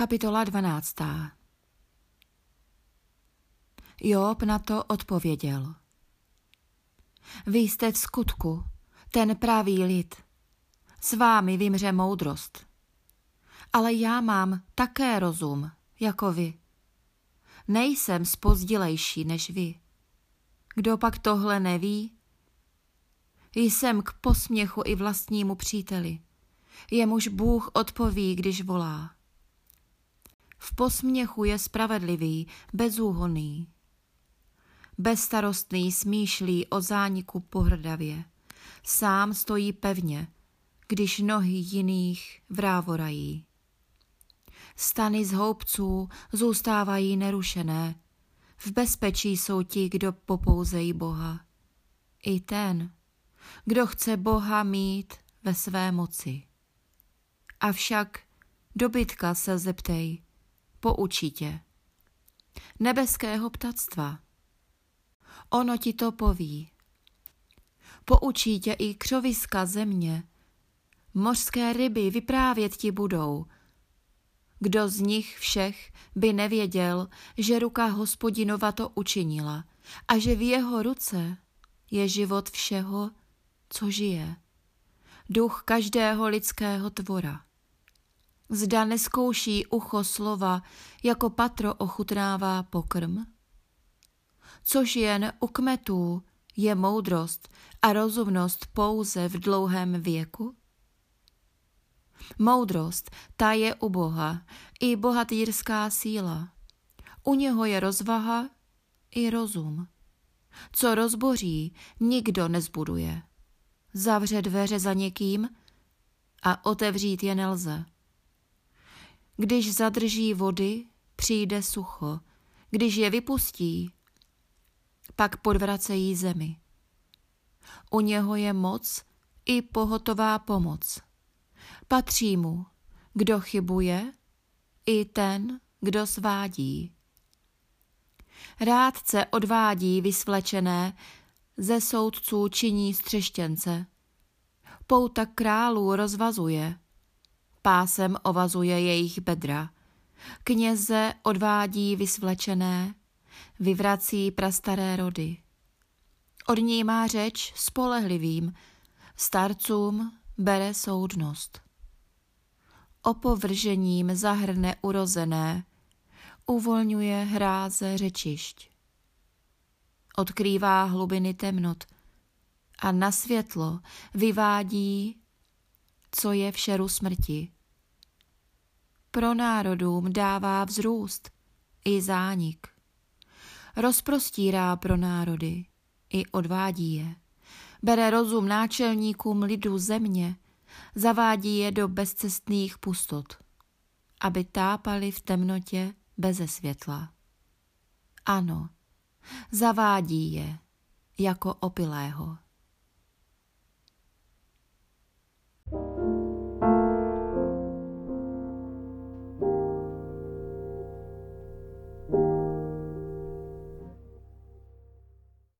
Kapitola 12. Job na to odpověděl. Vy jste v skutku ten pravý lid. S vámi vymře moudrost. Ale já mám také rozum, jako vy. Nejsem spozdilejší než vy. Kdo pak tohle neví? Jsem k posměchu i vlastnímu příteli. Jemuž Bůh odpoví, když volá. V posměchu je spravedlivý, bezúhonný. Bezstarostný smýšlí o zániku pohrdavě. Sám stojí pevně, když nohy jiných vrávorají. Stany z houbců zůstávají nerušené. V bezpečí jsou ti, kdo popouzejí Boha. I ten, kdo chce Boha mít ve své moci. Avšak dobytka se zeptej, poučí tě. Nebeského ptactva. Ono ti to poví. Poučí tě i křoviska země. Mořské ryby vyprávět ti budou. Kdo z nich všech by nevěděl, že ruka hospodinova to učinila a že v jeho ruce je život všeho, co žije. Duch každého lidského tvora. Zda neskouší ucho slova, jako patro ochutnává pokrm? Což jen u kmetů je moudrost a rozumnost pouze v dlouhém věku? Moudrost, ta je u Boha, i bohatýrská síla. U něho je rozvaha i rozum. Co rozboří, nikdo nezbuduje. Zavře dveře za někým a otevřít je nelze. Když zadrží vody, přijde sucho. Když je vypustí, pak podvracejí zemi. U něho je moc i pohotová pomoc. Patří mu, kdo chybuje, i ten, kdo svádí. Rádce odvádí vysvlečené, ze soudců činí střeštěnce. Pouta králů rozvazuje, pásem ovazuje jejich bedra. Kněze odvádí vysvlečené, vyvrací prastaré rody. Od ní má řeč spolehlivým, starcům bere soudnost. Opovržením zahrne urozené, uvolňuje hráze řečišť. Odkrývá hlubiny temnot a na světlo vyvádí co je v šeru smrti. Pro národům dává vzrůst i zánik. Rozprostírá pro národy i odvádí je. Bere rozum náčelníkům lidu země, zavádí je do bezcestných pustot, aby tápali v temnotě beze světla. Ano, zavádí je jako opilého.